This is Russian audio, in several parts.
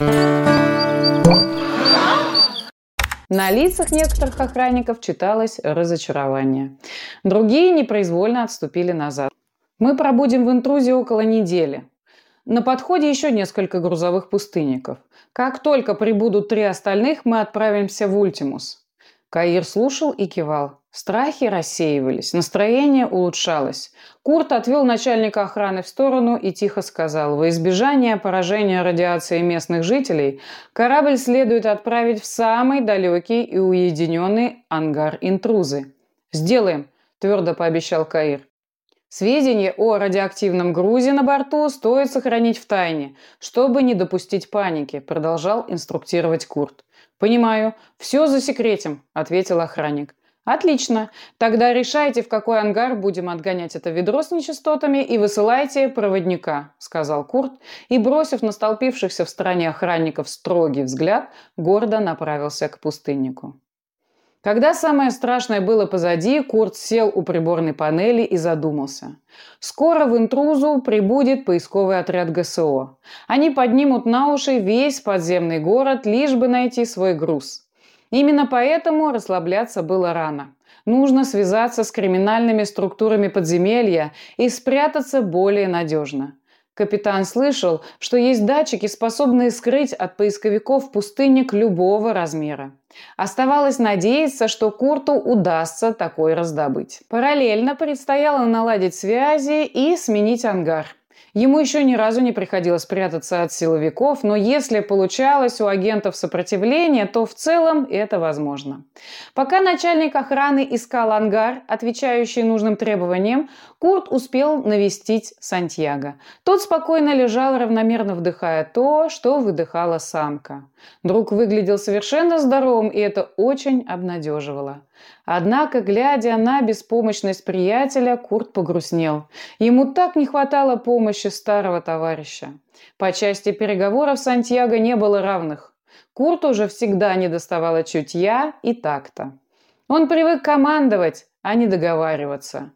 На лицах некоторых охранников читалось разочарование. Другие непроизвольно отступили назад. Мы пробудем в интрузе около недели. На подходе еще несколько грузовых пустынников. Как только прибудут три остальных, мы отправимся в Ультимус. Каир слушал и кивал. Страхи рассеивались, настроение улучшалось. Курт отвел начальника охраны в сторону и тихо сказал, во избежание поражения радиации местных жителей, корабль следует отправить в самый далекий и уединенный ангар интрузы. «Сделаем», – твердо пообещал Каир. Сведения о радиоактивном грузе на борту стоит сохранить в тайне, чтобы не допустить паники, продолжал инструктировать Курт. «Понимаю. Все засекретим», – ответил охранник. «Отлично. Тогда решайте, в какой ангар будем отгонять это ведро с нечистотами и высылайте проводника», – сказал Курт и, бросив на столпившихся в стороне охранников строгий взгляд, гордо направился к пустыннику. Когда самое страшное было позади, Курт сел у приборной панели и задумался. Скоро в интрузу прибудет поисковый отряд ГСО. Они поднимут на уши весь подземный город, лишь бы найти свой груз. Именно поэтому расслабляться было рано. Нужно связаться с криминальными структурами подземелья и спрятаться более надежно. Капитан слышал, что есть датчики, способные скрыть от поисковиков пустынник любого размера. Оставалось надеяться, что Курту удастся такой раздобыть. Параллельно предстояло наладить связи и сменить ангар – Ему еще ни разу не приходилось прятаться от силовиков, но если получалось у агентов сопротивление, то в целом это возможно. Пока начальник охраны искал ангар, отвечающий нужным требованиям, Курт успел навестить Сантьяго. Тот спокойно лежал, равномерно вдыхая то, что выдыхала самка. Друг выглядел совершенно здоровым, и это очень обнадеживало. Однако, глядя на беспомощность приятеля, Курт погрустнел. Ему так не хватало помощи старого товарища. По части переговоров Сантьяго не было равных. Курту уже всегда не доставало чутья и такта. Он привык командовать, а не договариваться.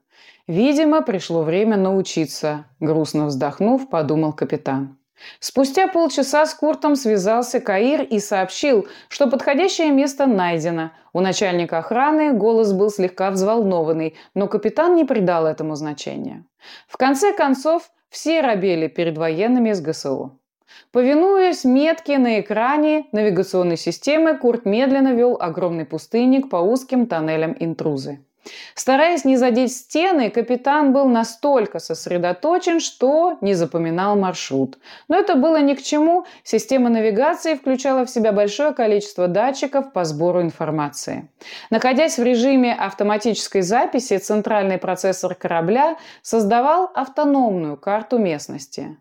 Видимо, пришло время научиться, грустно вздохнув, подумал капитан. Спустя полчаса с Куртом связался Каир и сообщил, что подходящее место найдено. У начальника охраны голос был слегка взволнованный, но капитан не придал этому значения. В конце концов, все робели перед военными из ГСУ. Повинуясь метке на экране навигационной системы, Курт медленно вел огромный пустынник по узким тоннелям интрузы. Стараясь не задеть стены, капитан был настолько сосредоточен, что не запоминал маршрут. Но это было ни к чему. Система навигации включала в себя большое количество датчиков по сбору информации. Находясь в режиме автоматической записи, центральный процессор корабля создавал автономную карту местности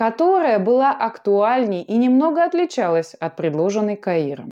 которая была актуальней и немного отличалась от предложенной Каиром.